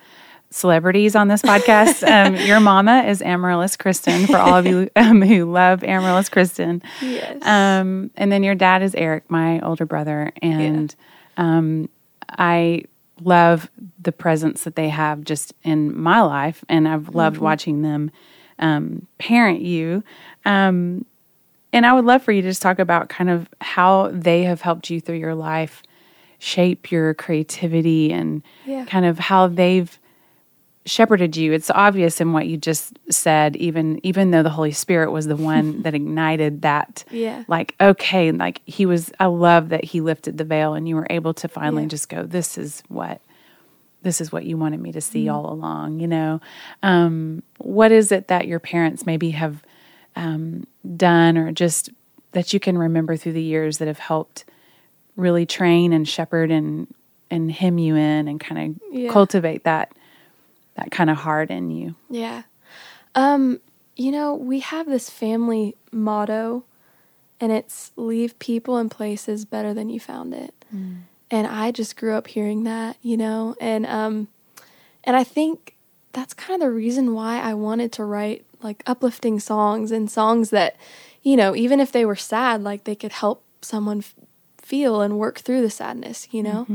celebrities on this podcast. um, your mama is Amaryllis Kristen for all of you um, who love Amaryllis Kristen. Yes. Um, and then your dad is Eric, my older brother, and um, I love the presence that they have just in my life, and I've loved watching them um, parent you. Um, and I would love for you to just talk about kind of how they have helped you through your life, shape your creativity, and Yeah. kind of how they've shepherded you. It's obvious in what you just said, even even though the Holy Spirit was the one that ignited that. Yeah. Like, okay, like he was I love that he lifted the veil and you were able to finally Yeah. just go, This is what this is what you wanted me to see Mm-hmm. all along, you know. Um, what is it that your parents maybe have um, done or just that you can remember through the years that have helped really train and shepherd and and hem you in and kind of Yeah. cultivate that that kind of heart in you. Yeah. Um, you know, we have this family motto and it's leave people and places better than you found it. And I just grew up hearing that, you know, and um and I think that's kind of the reason why I wanted to write like uplifting songs and songs that, you know, even if they were sad, like they could help someone f- feel and work through the sadness, you know?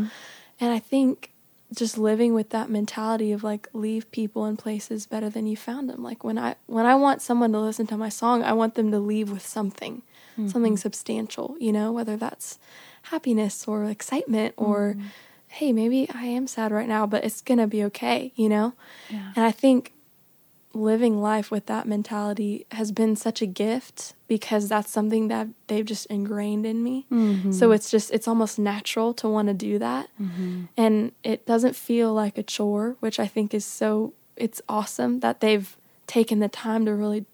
And I think just living with that mentality of like leave people and places better than you found them. Like when I when I want someone to listen to my song, I want them to leave with something, mm-hmm. something substantial, you know, whether that's happiness or excitement mm-hmm. or hey, maybe I am sad right now, but it's going to be okay, you know? Yeah. And I think living life with that mentality has been such a gift because that's something that they've just ingrained in me. Mm-hmm. So it's just it's almost natural to want to do that. Mm-hmm. And it doesn't feel like a chore, which I think is so it's awesome that they've taken the time to really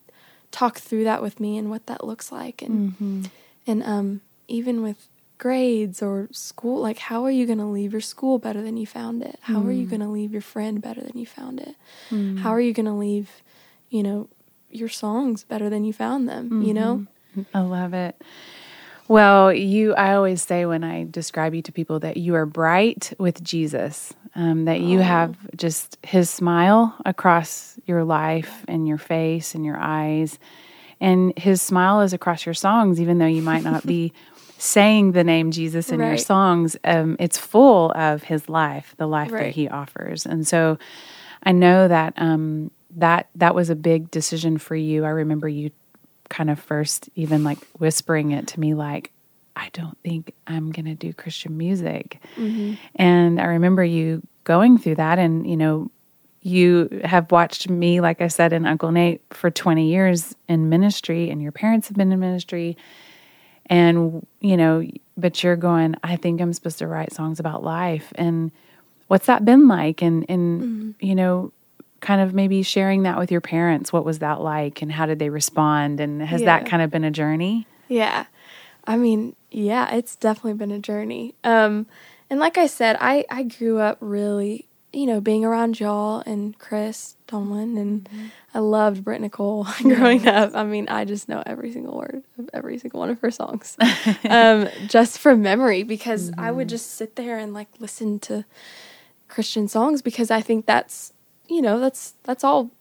talk through that with me and what that looks like and mm-hmm. and um even with grades or school like how are you going to leave your school better than you found it? How are you mm. going to leave your friend better than you found it? Mm. How are you going to leave you know your songs better than you found them you know? Mm-hmm. I love it. Well, you, I always say when I describe you to people that you are bright with Jesus, um, that you oh. have just his smile across your life and your face and your eyes. And his smile is across your songs, even though you might not be saying the name Jesus in your songs. Um, it's full of his life, the life that he offers. And so I know that um, that that was a big decision for you. I remember you kind of first even like whispering it to me like I don't think I'm going to do Christian music. And I remember you going through that and you know you have watched me like I said and Uncle Nate for 20 years in ministry and your parents have been in ministry and you know but you're going I think I'm supposed to write songs about life. And what's that been like? And and you know kind of maybe sharing that with your parents what was that like and how did they respond? And has that kind of been a journey? Yeah. I mean, yeah, it's definitely been a journey. Um and like I said, I I grew up really, you know, being around y'all and Chris Tomlin, and I loved Britt Nicole growing up. I mean, I just know every single word of every single one of her songs. um just from memory because I would just sit there and like listen to Christian songs because I think that's, you know, that's that's all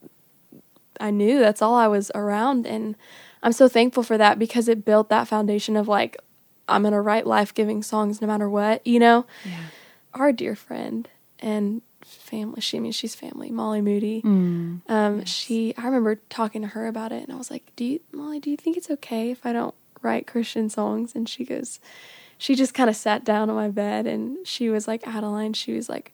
I knew that's all I was around and I'm so thankful for that because it built that foundation of like I'm going to write life-giving songs no matter what, you know. yeah Our dear friend and family, she I mean she's family, Molly Moody. Mm. Um she I remember talking to her about it and I was like, "Do you Molly, do you think it's okay if I don't write Christian songs?" And she goes she just kind of sat down on my bed and she was like, "Adeline, she was like,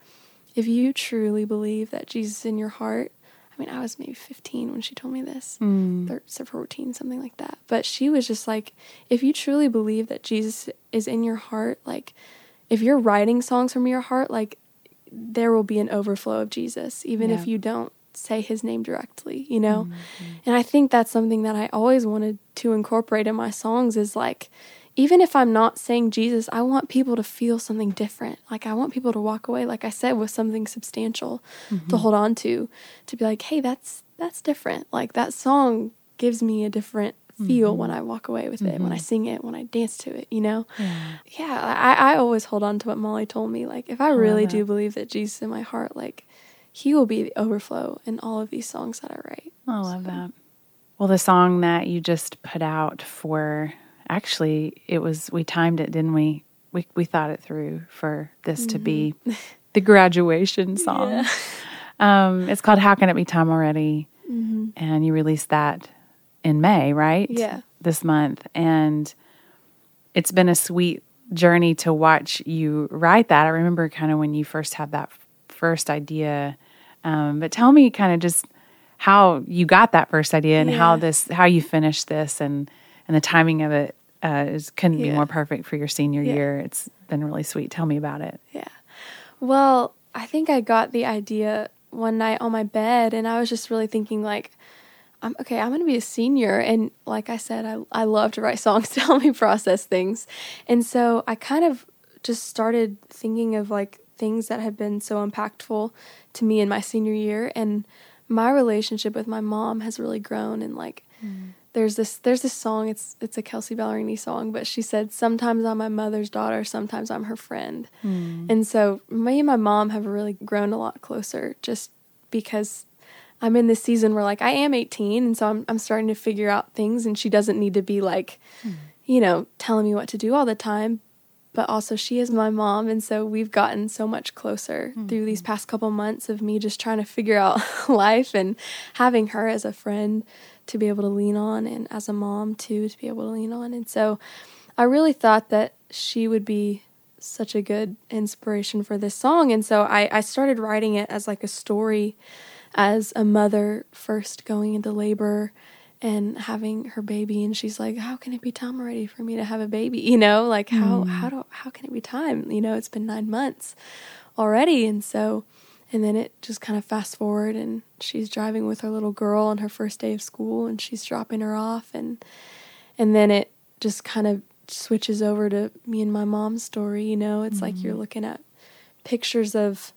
if you truly believe that Jesus is in your heart, I mean, I was maybe 15 when she told me this, Mm. thir- so 14, something like that. But she was just like, if you truly believe that Jesus is in your heart, like, if you're writing songs from your heart, like, there will be an overflow of Jesus, even Yeah. if you don't say his name directly, you know? Mm-hmm. And I think that's something that I always wanted to incorporate in my songs is like, even if I'm not saying Jesus, I want people to feel something different. Like, I want people to walk away, like I said, with something substantial to mm-hmm. hold on to, to be like, hey, that's that's different. Like that song gives me a different feel mm-hmm. when I walk away with it, when I mm-hmm. sing it, when I dance to it, you know? Yeah, I, I always hold on to what Molly told me. Like, if I really do believe that Jesus in my heart, like, He will be the overflow in all of these songs that I write. Oh, I love that. Well, the song that you just put out for actually it was we timed it, didn't we? We we thought it through for this to be mm-hmm. the graduation song. Yeah. Um, it's called "How Can It Be Time Already," and you released that in May, right? Yeah. this month, and it's been a sweet journey to watch you write that. I remember kind of when you first had that first idea, um, but tell me kind of just how you got that first idea and how this how you finished this and and the timing of it uh, is couldn't be more perfect for your senior Yeah. year. It's been really sweet. Tell me about it. Yeah. Well, I think I got the idea one night on my bed and I was just really thinking like I'm okay, I'm going to be a senior and like I said I I love to write songs to help me process things. And so I kind of just started thinking of like things that have been so impactful to me in my senior year and my relationship with my mom has really grown and like hmm. there's this there's this song it's it's a Kelsea Ballerini song but she said sometimes I'm my mother's daughter sometimes I'm her friend. Hmm. And so me and my mom have really grown a lot closer just because I'm in this season where like I am 18 and so I'm I'm starting to figure out things and she doesn't need to be like hmm. you know telling me what to do all the time. But also she is my mom and so we've gotten so much closer through these hmm. past couple months of me just trying to figure out life and having her as a friend to be able to lean on and as a mom too to be able to lean on. And so i really thought that she would be such a good inspiration for this song. And so i, I started writing it as like a story as a mother first going into labor and having her baby and she's like how can it be time already for me to have a baby? You know like how hmm. how do how can it be time? You know it's been 9 months already and so and then it just kind of fast forward and she's driving with her little girl on her first day of school and she's dropping her off and and then it just kind of switches over to me and my mom's story you know? It's like you're hmm. looking at pictures of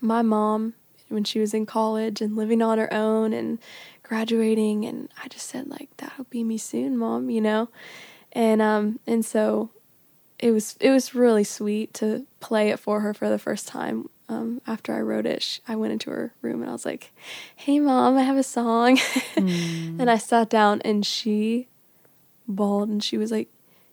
my mom when she was in college and living on her own and graduating and I just said like that'll be me soon mom you know? And um and so it was it was really sweet to play it for her for the first time um, after I wrote it, sh I went into her room and I was like, "Hey, mom, I have a song," and I sat down and she bawled and she was like,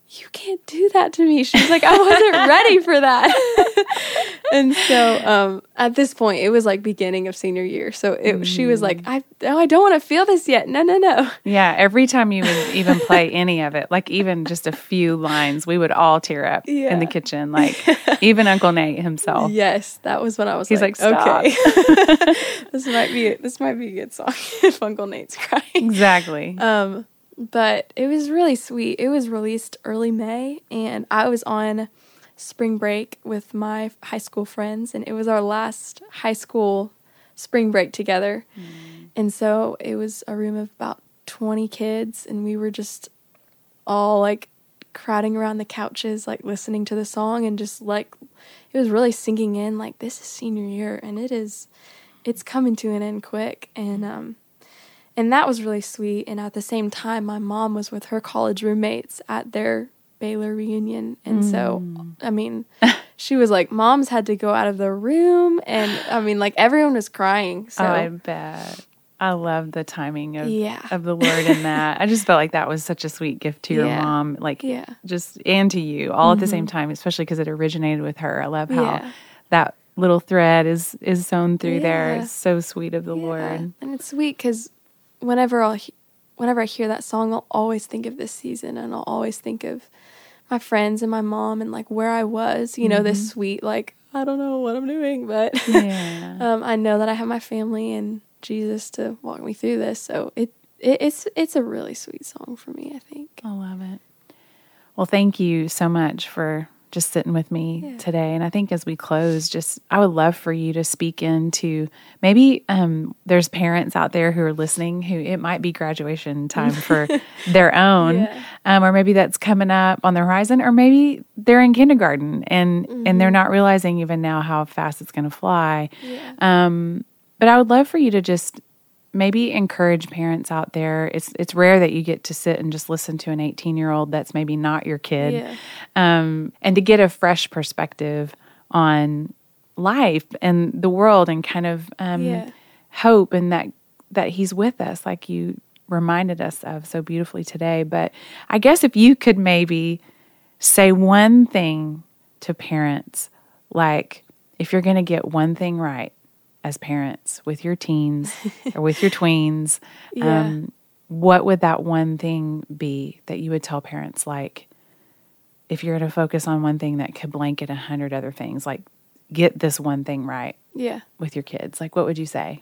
"You can't do that to me." She was like, "I wasn't ready for that," and so um, at this point, it was like beginning of senior year. So it, she was like, "I oh, I don't want to feel this yet. No, no, no." Yeah, every time you would even play any of it, like even just a few lines, we would all tear up in the kitchen. Like even Uncle Nate himself. Yes, that was when I was He's like, like, okay, this might be this might be a good song if Uncle Nate's crying. Exactly. Um, but it was really sweet. It was released early May, and I was on spring break with my high school friends, and it was our last high school spring break together. And so it was a room of about 20 kids, and we were just all like crowding around the couches, like listening to the song, and just like it was really sinking in like this is senior year, and it is, it's coming to an end quick. And, um, and that was really sweet. And at the same time, my mom was with her college roommates at their Baylor reunion. And so, I mean, she was like, moms had to go out of the room. And I mean, like, everyone was crying. So, oh, I bet. I love the timing of Yeah. of the Lord in that. I just felt like that was such a sweet gift to your Yeah. mom, like Yeah. Mm-hmm. just and to you all at the same time, especially because it originated with her. I love how Yeah. that little thread is is sewn through there. It's so sweet of the. Lord. And it's sweet because whenever I'll, whenever I hear that song, I'll always think of this season and I'll always think of my friends and my mom and like where I was, you know, this sweet, like, I don't know what I'm doing, but Yeah. um, I know that I have my family and Jesus to walk me through this. So it, it it's it's a really sweet song for me. I think. I love it. Well, thank you so much for just sitting with me Yeah. today. And I think as we close, just I would love for you to speak into maybe um, there's parents out there who are listening who it might be graduation time for their own, Yeah. um, or maybe that's coming up on the horizon, or maybe they're in kindergarten and and Mm-hmm. they're not realizing even now how fast it's going to fly. Yeah. Um, but I would love for you to just maybe encourage parents out there. It's it's rare that you get to sit and just listen to an 18 year old that's maybe not your kid, Yeah. um, and to get a fresh perspective on life and the world and kind of um, Yeah. hope and that that he's with us like you reminded us of so beautifully today but i guess if you could maybe say one thing to parents like if you're going to get one thing right as parents with your teens or with your tweens Yeah. um, what would that one thing be that you would tell parents like if you're going to focus on one thing that could blanket a hundred other things like get this one thing right Yeah. with your kids like what would you say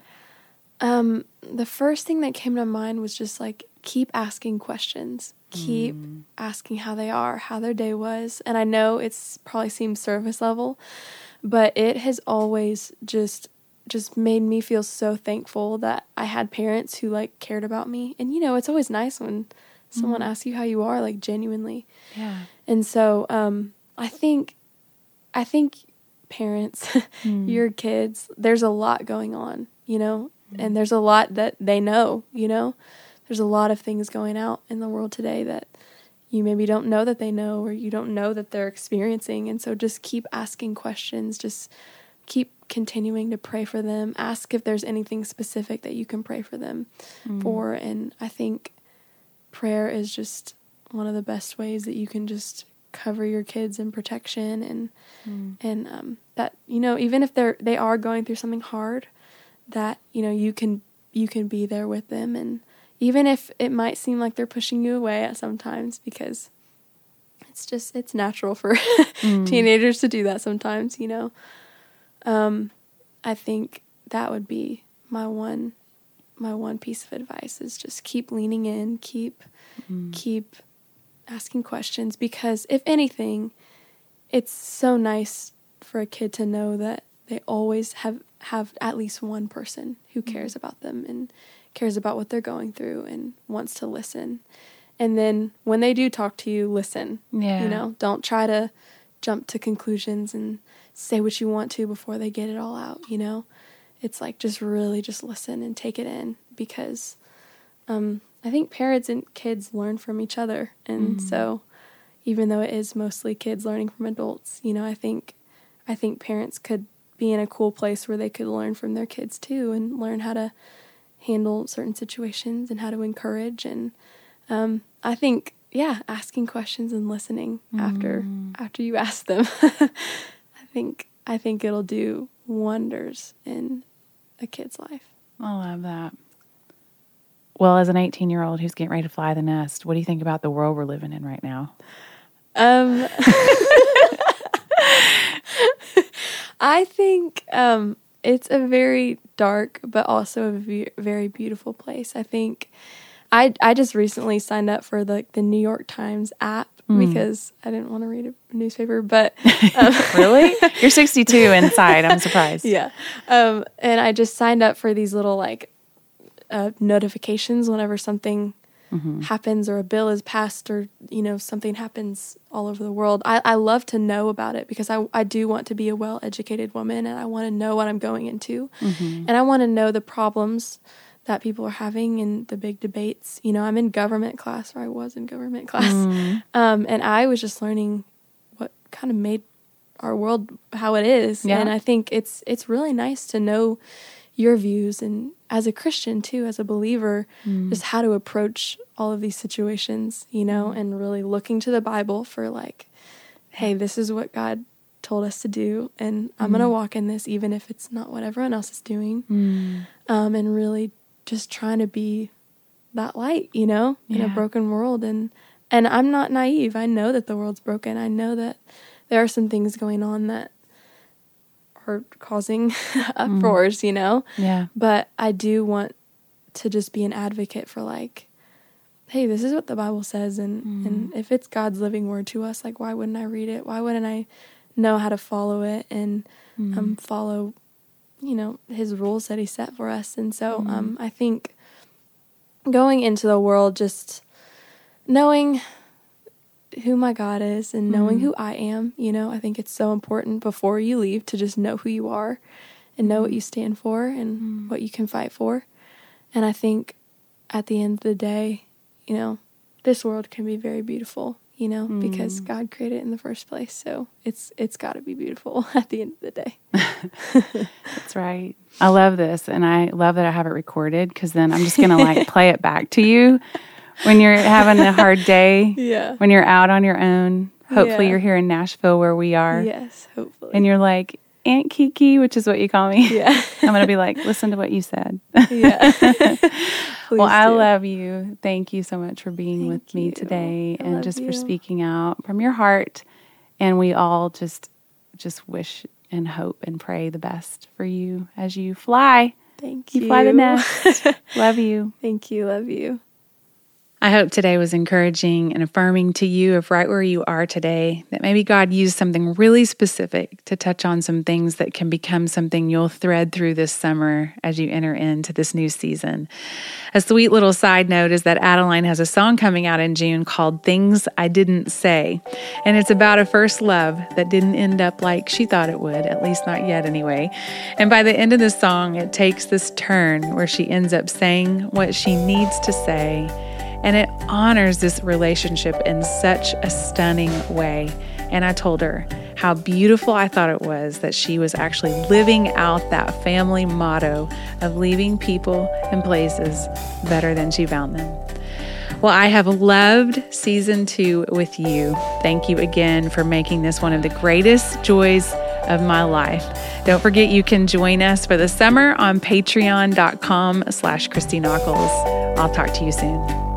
Um, the first thing that came to mind was just like keep asking questions. Keep asking how they are, how their day was. And I know it's probably seems surface level, but it has always just just made me feel so thankful that I had parents who like cared about me. And you know, it's always nice when someone mm-hmm. asks you how you are like genuinely. yeah And so um, I think I think parents, mm. your kids, there's a lot going on, you know, mm. and there's a lot that they know, you know. There's a lot of things going out in the world today that you maybe don't know that they know or you don't know that they're experiencing. And so just keep asking questions, just keep continuing to pray for them. Ask if there's anything specific that you can pray for them mm. for. And I think prayer is just one of the best ways that you can just cover your kids in protection and mm. and um, that you know even if they're they are going through something hard that you know you can you can be there with them. And even if it might seem like they're pushing you away at sometimes because it's just it's natural for mm. teenagers to do that sometimes you know um i think that would be my one my one piece of advice is just keep leaning in keep keep asking questions because if anything it's so nice for a kid to know that they always have have at least one person who cares about them and cares about what they're going through and wants to listen. And then when they do talk to you listen Yeah. you know don't try to jump to conclusions and say what you want to before they get it all out you know? It's like just really just listen and take it in because um, I think parents and kids learn from each other, and so even though it is mostly kids learning from adults, you know, I think I think parents could be in a cool place where they could learn from their kids too, and learn how to handle certain situations and how to encourage. And um, I think, yeah, asking questions and listening after after you ask them, I think I think it'll do wonders in a kid's life. I love that. Well, as an 18 year old who's getting ready to fly the nest, what do you think about the world we're living in right now? Um, I think um, it's a very dark, but also a ve- very beautiful place. I think I I just recently signed up for the the New York Times app because I didn't want to read a newspaper, but um, Really? You're 62 inside. I'm surprised. yeah, um, and I just signed up for these little like uh, notifications whenever something happens or a bill is passed or you know something happens all over the world. I, I love to know about it because I I do want to be a well educated woman and I want to know what I'm going into, and I want to know the problems that people are having and the big debates. You know, I'm in government class or I was in government class, mm. um, and I was just learning what kind of made our world how it is. Yeah. and i think it's it's really nice to know your views and as a christian too as a believer mm. just how to approach all of these situations you know mm. and really looking to the bible for like hey this is what god told us to do and i'm going to walk in this even if it's not what everyone else is doing. Um, and really just trying to be that light, you know, in a broken world. And and I'm not naive. I know that the world's broken. I know that there are some things going on that are causing mm-hmm. uproars, you know. Yeah. But I do want to just be an advocate for like, hey, this is what the Bible says, and mm-hmm. and if it's God's living word to us, like, why wouldn't I read it? Why wouldn't I know how to follow it and um, mm-hmm. follow, you know, His rules that He set for us? And so, mm-hmm. um, I think going into the world just knowing who my God is and knowing mm-hmm. who I am, you know, I think it's so important before you leave to just know who you are and know what you stand for and mm-hmm. what you can fight for. And I think at the end of the day, you know, this world can be very beautiful, you know, because mm. God created it in the first place. So it's it's got to be beautiful at the end of the day. That's right. I love this, and I love that I have it recorded because then I'm just gonna like play it back to you when you're having a hard day. Yeah. When you're out on your own. Hopefully, Yeah. you're here in Nashville where we are, Yes, hopefully. and you're like Aunt Kiki, which is what you call me. yeah. I'm gonna be like, listen to what you said. yeah. well, Please I love you. Thank you so much for being Thank with me you. today I and just for speaking out from your heart. And we all just just wish and hope and pray the best for you as you fly. Thank you. You fly the nest. love you. Thank you. Love you. I hope today was encouraging and affirming to you of right where you are today, that maybe God used something really specific to touch on some things that can become something you'll thread through this summer as you enter into this new season. A sweet little side note is that Adeline has a song coming out in June called Things I Didn't Say. And it's about a first love that didn't end up like she thought it would, at least not yet anyway. And by the end of the song, it takes this turn where she ends up saying what she needs to say. And it honors this relationship in such a stunning way. And I told her how beautiful I thought it was that she was actually living out that family motto of leaving people and places better than she found them. Well, I have loved season two with you. Thank you again for making this one of the greatest joys of my life. Don't forget you can join us for the summer on patreon.com slash Christy Nockels. I'll talk to you soon.